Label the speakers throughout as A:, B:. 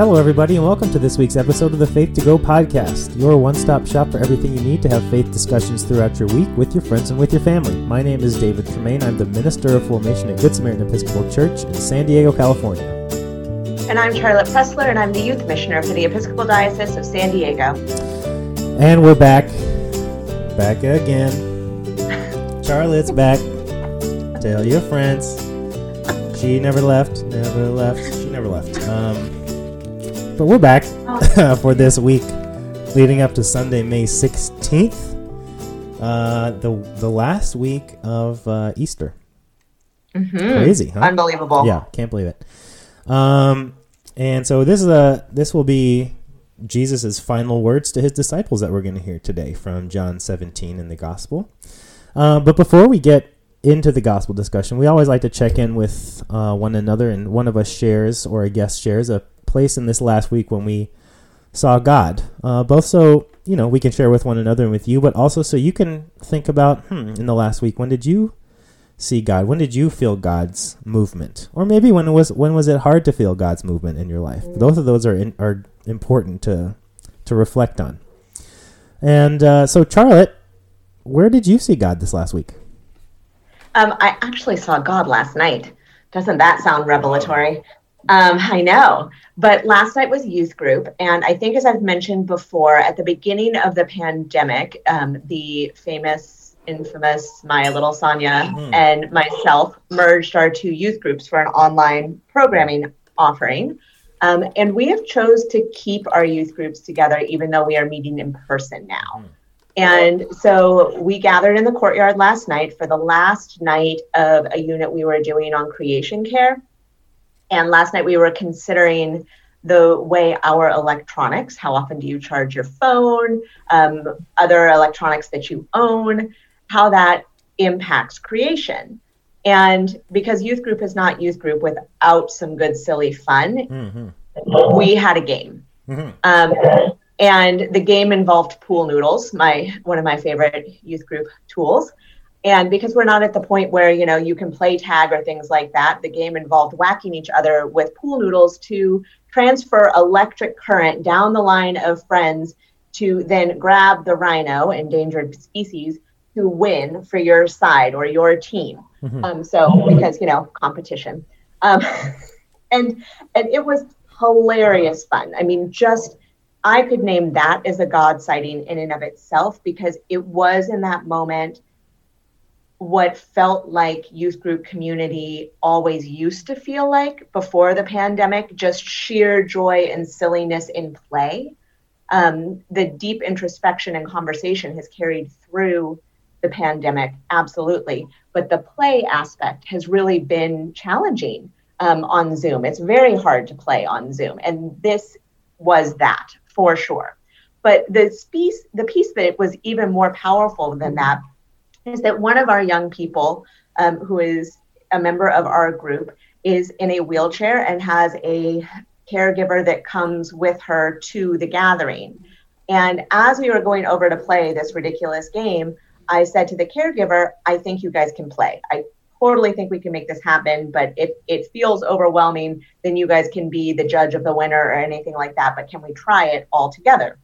A: Hello, everybody, and welcome to this week's episode of the Faith to Go podcast, your one stop shop for everything you need to have faith discussions throughout your week with your friends and with your family. My name is David Tremaine. I'm the Minister of Formation at Good Samaritan Episcopal Church in San Diego, California.
B: And I'm Charlotte Pressler, and I'm the Youth Missioner for the Episcopal Diocese of San Diego.
A: And we're back. Back again. Charlotte's back. Tell your friends. She never left, never left. She never left. Um, but we're back for this week, leading up to Sunday, May sixteenth, uh, the the last week of uh, Easter.
B: Mm-hmm.
A: Crazy, huh?
B: Unbelievable.
A: Yeah, can't believe it. Um, and so this is a this will be Jesus' final words to his disciples that we're going to hear today from John 17 in the Gospel. Uh, but before we get into the gospel discussion, we always like to check in with uh, one another, and one of us shares or a guest shares a place in this last week when we saw God. Uh, both so you know we can share with one another and with you, but also so you can think about hmm, in the last week when did you see God? When did you feel God's movement? Or maybe when was when was it hard to feel God's movement in your life? Both of those are in, are important to to reflect on. And uh, so, Charlotte, where did you see God this last week?
B: Um, I actually saw God last night. Doesn't that sound revelatory? Um, I know. But last night was youth group. And I think, as I've mentioned before, at the beginning of the pandemic, um, the famous, infamous Maya Little Sonia
A: Mhm.
B: and myself merged our two youth groups for an online programming offering. Um, and we have chose to keep our youth groups together, even though we are meeting in person now. And so we gathered in the courtyard last night for the last night of a unit we were doing on creation care. And last night we were considering the way our electronics, how often do you charge your phone, um, other electronics that you own, how that impacts creation. And because youth group is not youth group without some good, silly fun,
A: Mm-hmm.
B: we had a game.
A: Mm-hmm.
B: Um, and the game involved pool noodles, my one of my favorite youth group tools. And because we're not at the point where you know you can play tag or things like that, the game involved whacking each other with pool noodles to transfer electric current down the line of friends to then grab the rhino, endangered species, to win for your side or your team.
A: Mhm.
B: Um, so because you know competition, um, and and it was hilarious fun. I mean, just I could name that as a God sighting in and of itself because it was in that moment what felt like youth group community always used to feel like before the pandemic just sheer joy and silliness in play. Um, the deep introspection and conversation has carried through the pandemic, absolutely. But the play aspect has really been challenging um, on Zoom. It's very hard to play on Zoom. And this was that for sure. But the piece, the piece that was even more powerful than that is that one of our young people, um, who is a member of our group, is in a wheelchair and has a caregiver that comes with her to the gathering. And as we were going over to play this ridiculous game, I said to the caregiver, I think you guys can play. I totally think we can make this happen, but if it feels overwhelming, then you guys can be the judge of the winner or anything like that. But can we try it all together?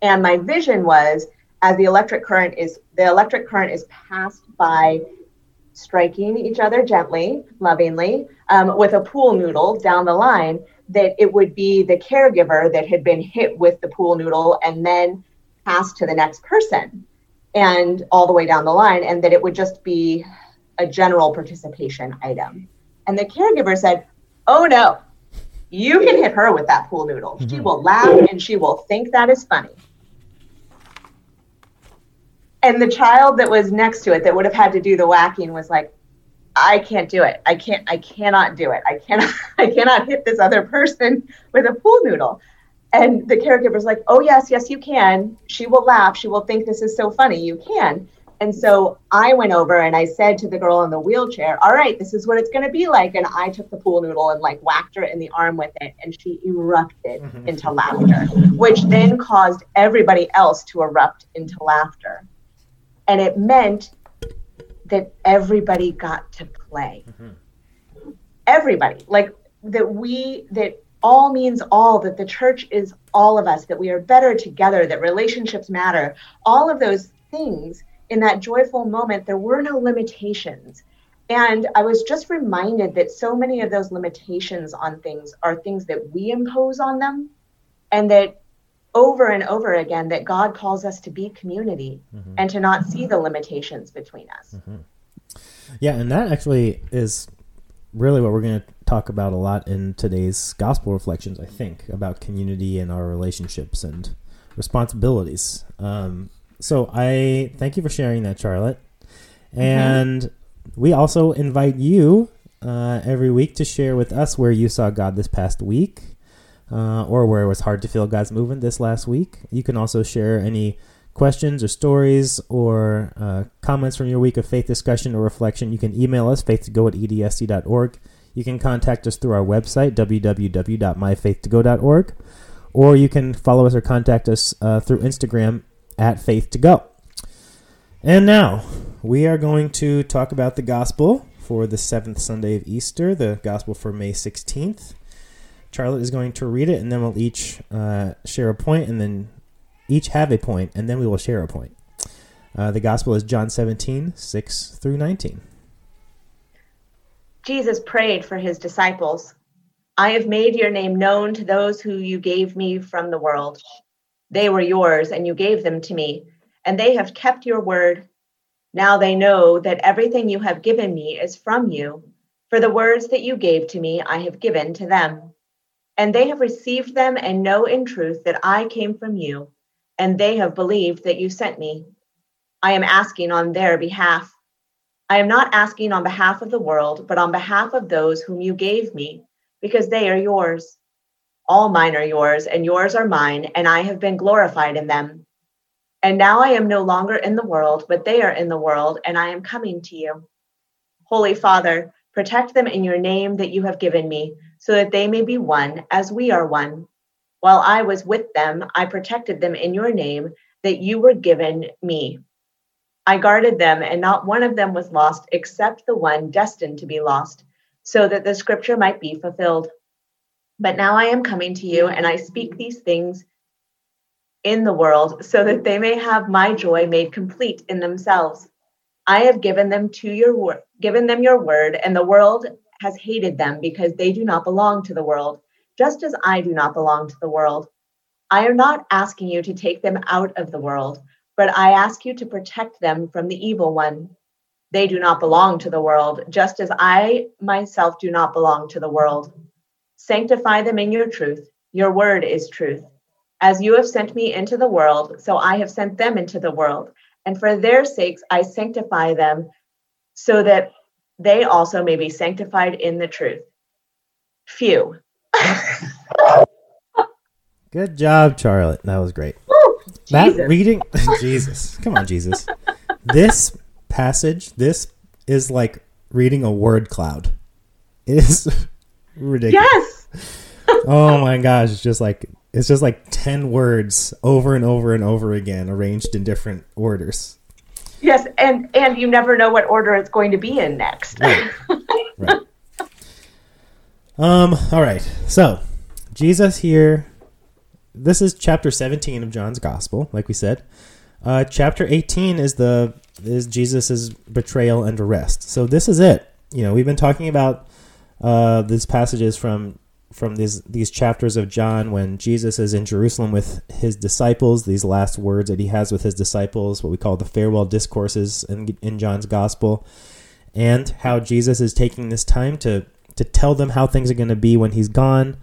B: And my vision was as the electric current is the electric current is passed by striking each other gently, lovingly, um, with a pool noodle down the line, that it would be the caregiver that had been hit with the pool noodle and then passed to the next person and all the way down the line, and that it would just be a general participation item. And the caregiver said, Oh no, you can hit her with that pool noodle. She
A: Mhm.
B: will laugh and she will think that is funny. And the child that was next to it that would have had to do the whacking was like, I can't do it. I can't I cannot do it. I cannot I cannot hit this other person with a pool noodle. And the caregiver's like, "Oh yes, yes you can. She will laugh. She will think this is so funny. You can." And so I went over and I said to the girl in the wheelchair, "All right, this is what it's going to be like." And I took the pool noodle and like whacked her in the arm with it, and she erupted
A: Mhm.
B: into laughter, which then caused everybody else to erupt into laughter. And it meant that everybody got to play.
A: Mhm.
B: Everybody, like that we that all means all, that the church is all of us, that we are better together, that relationships matter, all of those things in that joyful moment, there were no limitations. And I was just reminded that so many of those limitations on things are things that we impose on them, and that over and over again, that God calls us to be community mm-hmm. and to not see the limitations between us. Mm-hmm.
A: Yeah, and that actually is really what we're going to talk about a lot in today's gospel reflections, I think, about community and our relationships and responsibilities. Um, so I thank you for sharing that, Charlotte. Mm-hmm. And mm-hmm. we also invite you uh, every week to share with us where you saw God this past week uh, or where it was hard to feel God's movement this last week. You can also share any questions or stories or uh, comments from your week of faith discussion or reflection, you can email us, faith2go at edsd.org. You can contact us through our website, www.myfaith2go.org, or you can follow us or contact us uh, through Instagram at Faith to Go. And now, we are going to talk about the gospel for the seventh Sunday of Easter, the gospel for May 16th. Charlotte is going to read it, and then we'll each uh, share a point, and then each have a point, and then we will share a point. Uh, the gospel is John 17, 6 through 19.
B: Jesus prayed for his disciples I have made your name known to those who you gave me from the world. They were yours, and you gave them to me, and they have kept your word. Now they know that everything you have given me is from you, for the words that you gave to me I have given to them. And they have received them and know in truth that I came from you and they have believed that you sent me. I am asking on their behalf. I am not asking on behalf of the world, but on behalf of those whom you gave me, because they are yours. All mine are yours, and yours are mine, and I have been glorified in them. And now I am no longer in the world, but they are in the world, and I am coming to you. Holy Father, protect them in your name that you have given me, so that they may be one as we are one. While I was with them, I protected them in your name that you were given me. I guarded them, and not one of them was lost except the one destined to be lost, so that the scripture might be fulfilled. But now I am coming to you, and I speak mm-hmm. these things in the world, so that they may have my joy made complete in themselves. I have given them to your word, given them your word, and the world has hated them because they do not belong to the world just as I do not belong to the world. I am not asking you to take them out of the world, but I ask you to protect them from the evil one. They do not belong to the world, just as I myself do not belong to the world. Sanctify them in your truth. Your word is truth. As you have sent me into the world, so I have sent them into the world. And for their sakes, I sanctify them so that they also may be sanctified in the truth. Phew.
A: Good job, Charlotte. That was great.
B: Woo,
A: that reading, Jesus, come on, Jesus. this passage, this is like reading a word cloud. It is ridiculous.
B: Yes.
A: Oh my gosh, it's just like it's just like ten words over and over and over again, arranged in different orders.
B: Yes, and and you never know what order it's going to be in next.
A: Right. right. Um. All right. So, Jesus here. This is chapter 17 of John's Gospel, like we said. Uh, chapter 18 is the is Jesus's betrayal and arrest. So this is it. You know, we've been talking about uh, these passages from from these these chapters of John when Jesus is in Jerusalem with his disciples. These last words that he has with his disciples, what we call the farewell discourses in in John's Gospel, and how Jesus is taking this time to to tell them how things are going to be when he's gone,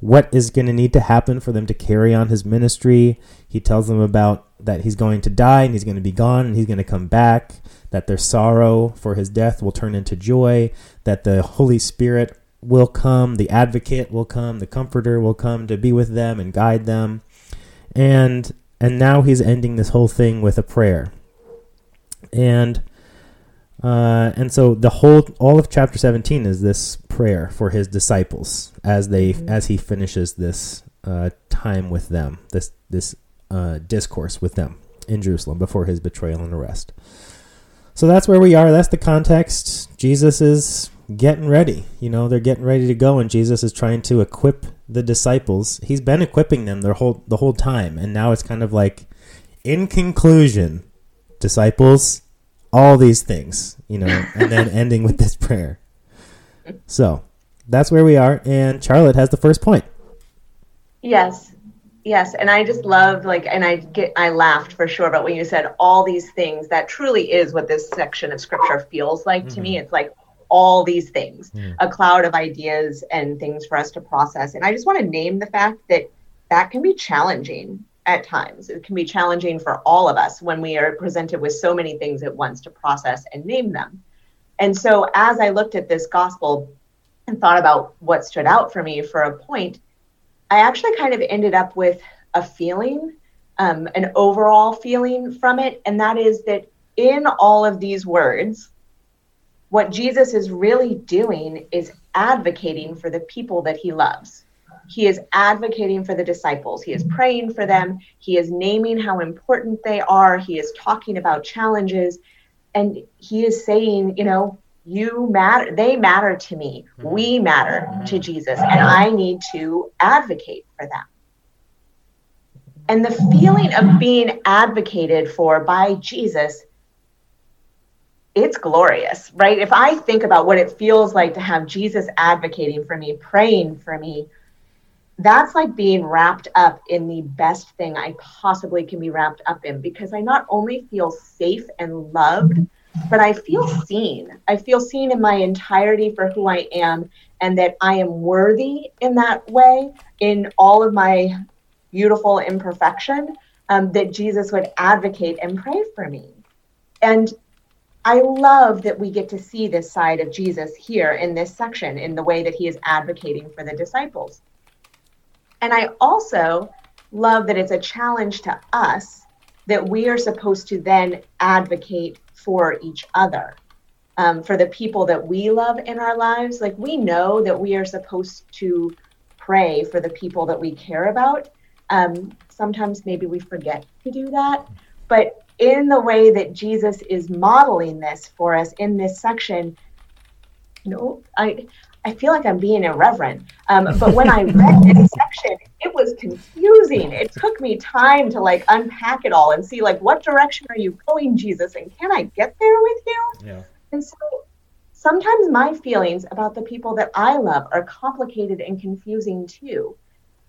A: what is going to need to happen for them to carry on his ministry. He tells them about that he's going to die and he's going to be gone and he's going to come back, that their sorrow for his death will turn into joy, that the Holy Spirit will come, the advocate will come, the comforter will come to be with them and guide them. And and now he's ending this whole thing with a prayer. And uh, and so the whole all of chapter 17 is this prayer for his disciples as they mm-hmm. as he finishes this uh, time with them this this uh, discourse with them in Jerusalem before his betrayal and arrest. So that's where we are. That's the context. Jesus is getting ready. You know, they're getting ready to go, and Jesus is trying to equip the disciples. He's been equipping them the whole the whole time, and now it's kind of like, in conclusion, disciples, all these things, you know, and then ending with this prayer. So that's where we are, and Charlotte has the first point.
B: Yes, yes, and I just love like, and I get, I laughed for sure. But when you said all these things, that truly is what this section of scripture feels like mm-hmm. to me. Mm-hmm. It's like all these things, mm. a cloud of ideas and things for us to process. And I just want to name the fact that that can be challenging at times. It can be challenging for all of us when we are presented with so many things at once to process and name them. And so as I looked at this gospel and thought about what stood out for me for a point, I actually kind of ended up with a feeling, um, an overall feeling from it. And that is that in all of these words, what Jesus is really doing is advocating for the people that he loves. He is advocating for the disciples. He is praying for them. He is naming how important they are. He is talking about challenges. And he is saying, you know, you matter. They matter to me. We matter to Jesus. And I need to advocate for them. And the feeling of being advocated for by Jesus it's glorious, right? If I think about what it feels like to have Jesus advocating for me, praying for me, that's like being wrapped up in the best thing I possibly can be wrapped up in because I not only feel safe and loved, but I feel seen. I feel seen in my entirety for who I am and that I am worthy in that way, in all of my beautiful imperfection, um, that Jesus would advocate and pray for me. And I love that we get to see this side of Jesus here in this section in the way that he is advocating for the disciples. And I also love that it's a challenge to us that we are supposed to then advocate for each other, um, for the people that we love in our lives. Like we know that we are supposed to pray for the people that we care about. Um, sometimes maybe we forget to do that, but in the way that Jesus is modeling this for us in this section, you know, I I feel like I'm being irreverent. Um, but when I read this section, it was confusing. It took me time to like unpack it all and see like what direction are you going, Jesus, and can I get there with you? Yeah. And so sometimes my feelings about the people that I love are complicated and confusing too.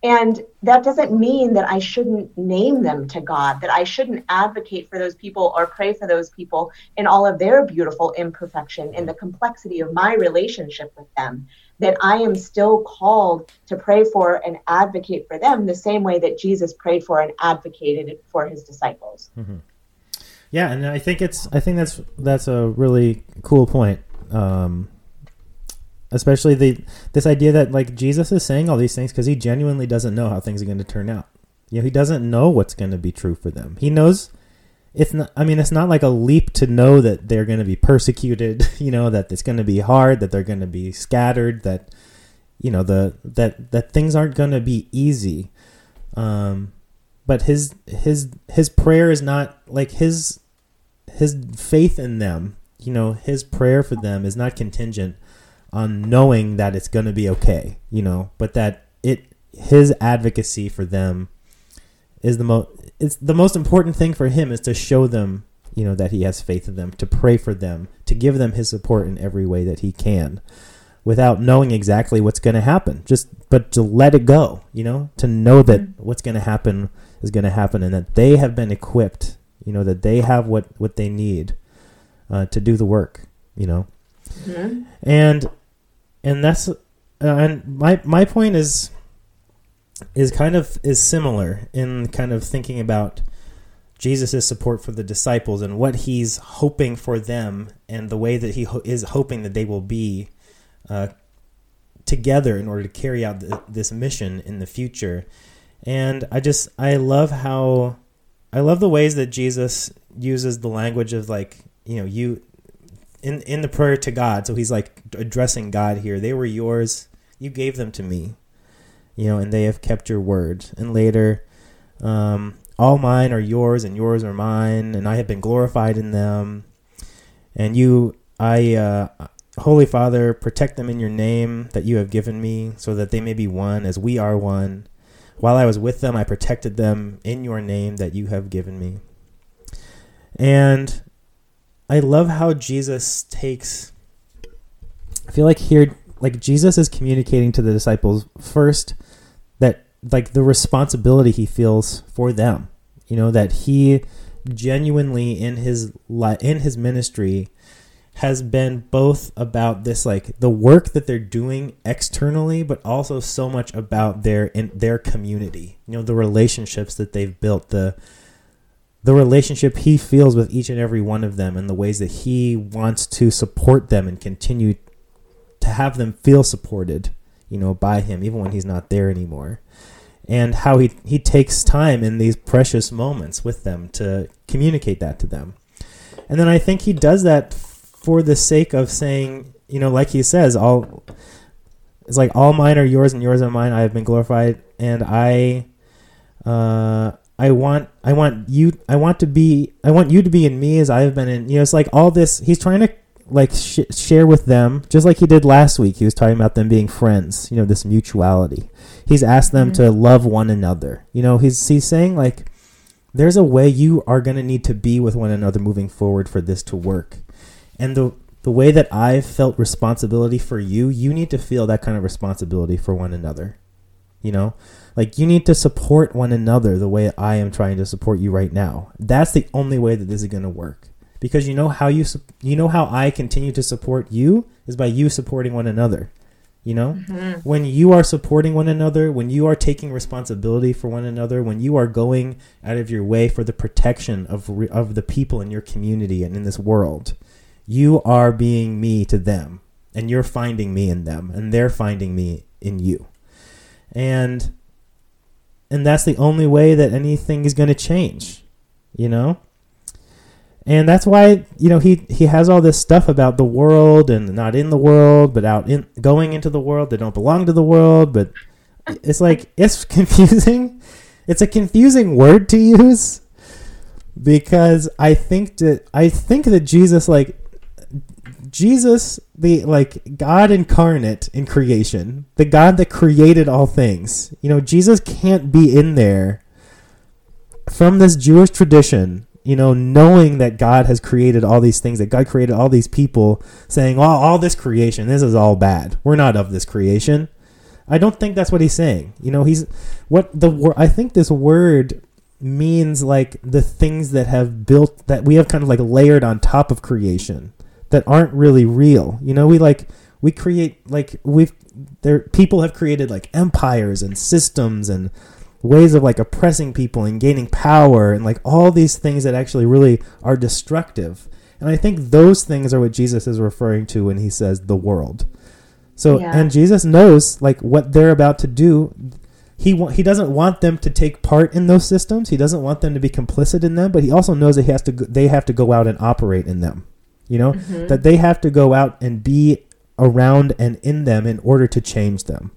B: And that doesn't mean that I shouldn't name them to God, that I shouldn't advocate for those people or pray for those people in all of their beautiful imperfection in the complexity of my relationship with them. That I am still called to pray for and advocate for them the same way that Jesus prayed for and advocated for his disciples.
A: Mm-hmm. Yeah, and I think it's I think that's that's a really cool point. Um, especially the this idea that like Jesus is saying all these things because he genuinely doesn't know how things are going to turn out. You know, he doesn't know what's going to be true for them. He knows it's not. I mean, it's not like a leap to know that they're going to be persecuted. You know, that it's going to be hard, that they're going to be scattered, that you know the that that things aren't going to be easy. Um, but his his his prayer is not like his his faith in them. You know, his prayer for them is not contingent on knowing that it's going to be okay, you know, but that it his advocacy for them is the most it's the most important thing for him is to show them, you know, that he has faith in them, to pray for them, to give them his support in every way that he can without knowing exactly what's going to happen. Just but to let it go, you know, to know that mm-hmm. what's going to happen is going to happen and that they have been equipped, you know, that they have what what they need uh, to do the work, you know. Mm-hmm. And and that's uh, and my my point is is kind of is similar in kind of thinking about Jesus' support for the disciples and what he's hoping for them and the way that he ho- is hoping that they will be uh, together in order to carry out the, this mission in the future. And I just I love how I love the ways that Jesus uses the language of like you know you in in the prayer to God. So he's like addressing God here. They were yours. You gave them to me. You know, and they have kept your word. And later, um, all mine are yours, and yours are mine, and I have been glorified in them. And you, I, uh, Holy Father, protect them in your name that you have given me, so that they may be one as we are one. While I was with them, I protected them in your name that you have given me. And I love how Jesus takes. I feel like here, like Jesus is communicating to the disciples first that, like, the responsibility he feels for them. You know, that he genuinely in his li- in his ministry has been both about this like the work that they're doing externally but also so much about their in their community you know the relationships that they've built the the relationship he feels with each and every one of them and the ways that he wants to support them and continue to have them feel supported you know by him even when he's not there anymore and how he he takes time in these precious moments with them to communicate that to them and then i think he does that for the sake of saying, you know, like he says, all it's like all mine are yours and yours are mine. I have been glorified, and I, uh, I want, I want you, I want to be, I want you to be in me as I have been in. You know, it's like all this. He's trying to like sh- share with them, just like he did last week. He was talking about them being friends. You know, this mutuality. He's asked them mm-hmm. to love one another. You know, he's he's saying like, there's a way you are going to need to be with one another moving forward for this to work and the the way that I've felt responsibility for you, you need to feel that kind of responsibility for one another. You know, like you need to support one another the way I am trying to support you right now. That's the only way that this is going to work. Because you know how you you know how I continue to support you is by you supporting one another. You know, mm-hmm. when you are supporting one another, when you are taking responsibility for one another, when you are going out of your way for the protection of of the people in your community and in this world, you are being me to them and you're finding me in them and they're finding me in you and and that's the only way that anything is going to change you know? And that's why you know he he has all this stuff about the world and not in the world but out in going into the world they don't belong to the world but it's like it's confusing. It's a confusing word to use because i think that i think that jesus like Jesus, the like God incarnate in creation, the God that created all things. You know, Jesus can't be in there from this Jewish tradition, you know, knowing that God has created all these things, that God created all these people, saying, "Well, all this creation, this is all bad. We're not of this creation." I don't think that's what he's saying. You know, he's what the I think this word means like the things that have built that we have kind of like layered on top of creation that aren't really real. You know, we like we create like we've there people have created like empires and systems and ways of like oppressing people and gaining power and like all these things that actually really are destructive. And I think those things are what Jesus is referring to when he says the world. So yeah. and Jesus knows like what they're about to do. He wa- he doesn't want them to take part in those systems. He doesn't want them to be complicit in them, but he also knows that he has to go- they have to go out and operate in them you know mm-hmm. that they have to go out and be around and in them in order to change them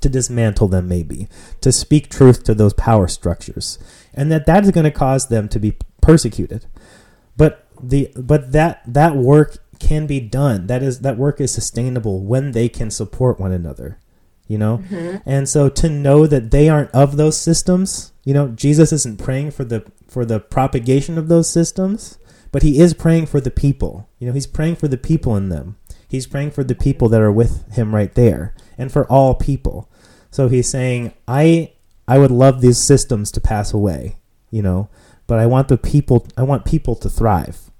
A: to dismantle them maybe to speak truth to those power structures and that that is going to cause them to be persecuted but the but that that work can be done that is that work is sustainable when they can support one another you know mm-hmm. and so to know that they aren't of those systems you know jesus isn't praying for the for the propagation of those systems but he is praying for the people. You know, he's praying for the people in them. He's praying for the people that are with him right there and for all people. So he's saying, I I would love these systems to pass away, you know, but I want the people I want people to thrive.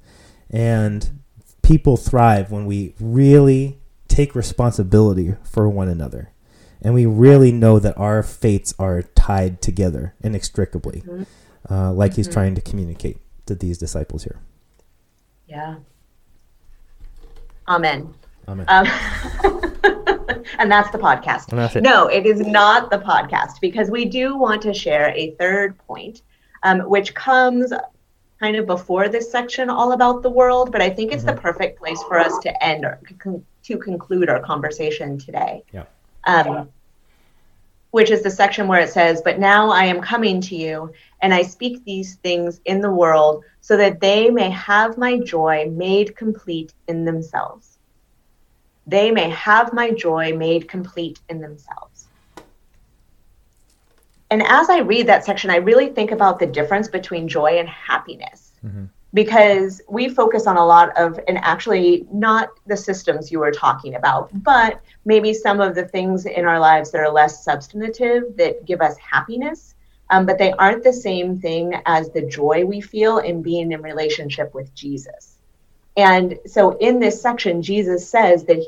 A: And people thrive when we really take responsibility for one another. And we really know that our fates are tied together inextricably, mm-hmm. uh, like mm-hmm. he's trying to communicate to these disciples here.
B: Yeah. Amen.
A: Amen. Um,
B: and that's the podcast. That's it. No, it is not the podcast because we do want to share a third point, um, which comes kind of before this section all about the world, but I think it's mm-hmm. the perfect place for us to end or con- to conclude our conversation today.
A: Yeah.
B: Um, which is the section where it says, But now I am coming to you, and I speak these things in the world, so that they may have my joy made complete in themselves. they may have my joy made complete in themselves. And as I read that section, I really think about the difference between joy and happiness. Mm-hmm. Because we focus on a lot of, and actually not the systems you were talking about, but maybe some of the things in our lives that are less substantive that give us happiness, um, but they aren't the same thing as the joy we feel in being in relationship with Jesus. And so in this section, Jesus says that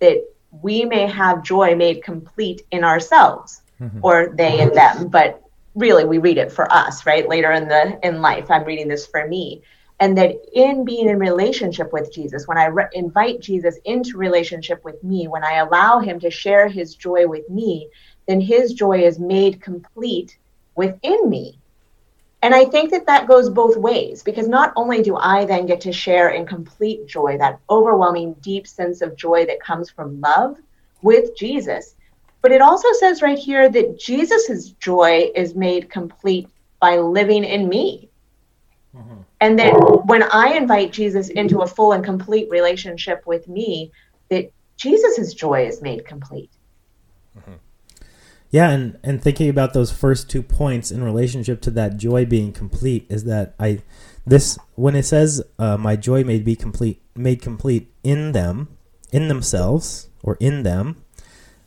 B: that we may have joy made complete in ourselves mm-hmm. or they and them but really we read it for us right later in the in life i'm reading this for me and that in being in relationship with jesus when i re- invite jesus into relationship with me when i allow him to share his joy with me then his joy is made complete within me and I think that that goes both ways because not only do I then get to share in complete joy, that overwhelming, deep sense of joy that comes from love with Jesus, but it also says right here that Jesus' joy is made complete by living in me. Mm-hmm. And that when I invite Jesus into a full and complete relationship with me, that Jesus' joy is made complete.
A: Mm-hmm. Yeah, and and thinking about those first two points in relationship to that joy being complete is that I this when it says uh, my joy may be complete made complete in them in themselves or in them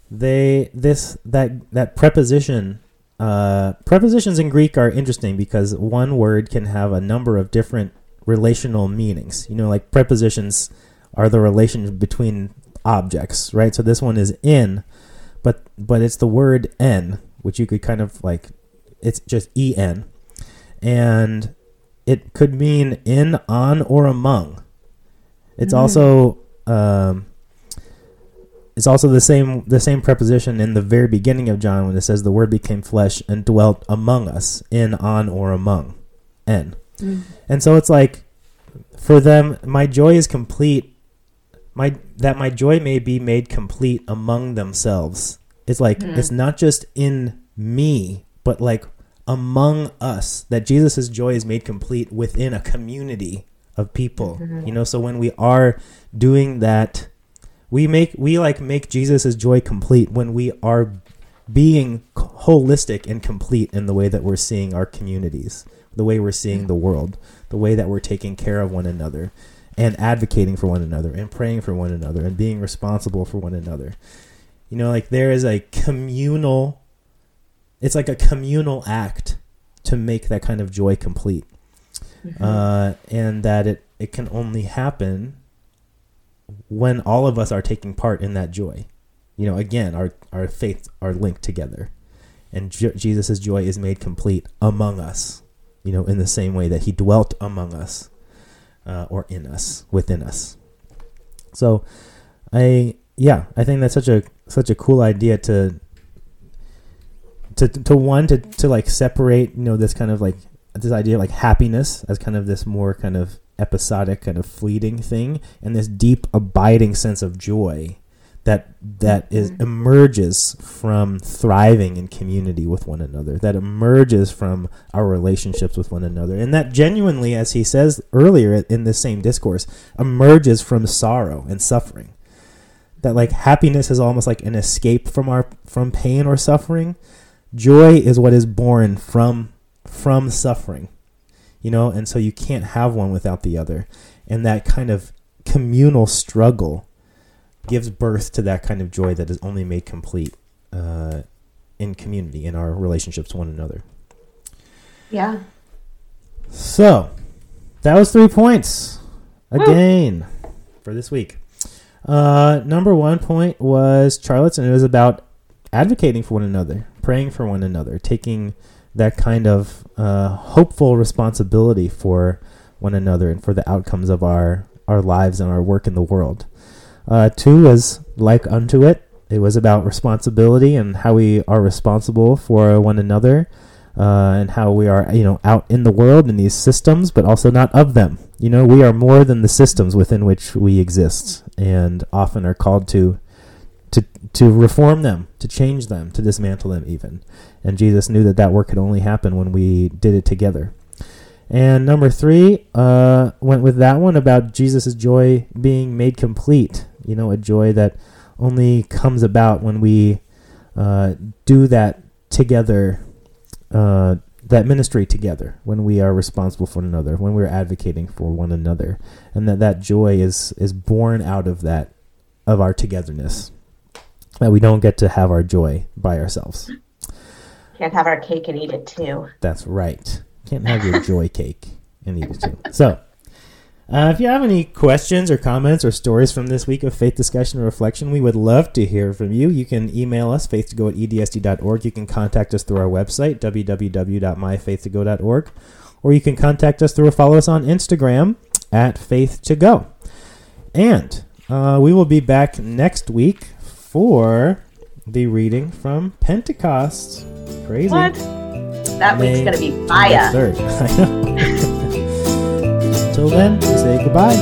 A: they this that that preposition uh, prepositions in Greek are interesting because one word can have a number of different relational meanings. You know, like prepositions are the relation between objects, right? So this one is in, but but it's the word en, which you could kind of like it's just en, and it could mean in, on, or among. It's mm. also um, it's also the same the same preposition in the very beginning of John when it says the Word became flesh and dwelt among us, in, on, or among, en. Mm. And so it's like for them, my joy is complete my that my joy may be made complete among themselves. It's like mm. it's not just in me, but like among us that Jesus' joy is made complete within a community of people. Mm-hmm. You know, so when we are doing that, we make we like make Jesus' joy complete when we are being holistic and complete in the way that we're seeing our communities, the way we're seeing the world, the way that we're taking care of one another and advocating for one another and praying for one another and being responsible for one another. You know, like there is a communal, it's like a communal act to make that kind of joy complete. Mm-hmm. Uh, and that it, it can only happen when all of us are taking part in that joy. You know, again, our, our faiths are linked together. And J- Jesus' joy is made complete among us, you know, in the same way that he dwelt among us uh, or in us, within us. So, I yeah, I think that's such a such a cool idea to to to one to to like separate you know this kind of like this idea of like happiness as kind of this more kind of episodic kind of fleeting thing and this deep abiding sense of joy that that is mm-hmm. emerges from thriving in community with one another that emerges from our relationships with one another. And that genuinely as he says earlier in this same discourse emerges from sorrow and suffering. That like happiness is almost like an escape from our from pain or suffering. Joy is what is born from from suffering you know and so you can't have one without the other and that kind of communal struggle gives birth to that kind of joy that is only made complete uh, in community in our relationships to one another.
B: Yeah.
A: So that was three points again Woo. for this week. Uh, number one point was Charlotte's, and it was about advocating for one another, praying for one another, taking that kind of uh, hopeful responsibility for one another and for the outcomes of our our lives and our work in the world. Uh, two was like unto it. It was about responsibility and how we are responsible for one another, uh, and how we are, you know, out in the world in these systems, but also not of them. You know, we are more than the systems within which we exist, and often are called to, to, to reform them, to change them, to dismantle them, even. And Jesus knew that that work could only happen when we did it together. And number three uh, went with that one about Jesus' joy being made complete You know, a joy that only comes about when we uh, do that together, uh, that ministry together, when we are responsible for one another, when we're advocating for one another, and that that joy is is born out of that of our togetherness. That we don't get to have our joy by ourselves.
B: Can't have our cake and eat it too.
A: That's right. Can't have your joy cake and eat it too. So, uh, if you have any questions or comments or stories from this week of faith discussion or reflection, we would love to hear from you. You can email us, faith2go at edsd.org. You can contact us through our website, www.myfaith2go.org. Or you can contact us through or follow us on Instagram at faith2go. And uh, we will be back next week for the reading from Pentecost. Crazy.
B: What? That
A: May
B: week's gonna be fire.
A: 3rd. I know. Until then, we say goodbye.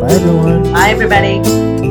A: Bye, everyone.
B: Bye, everybody.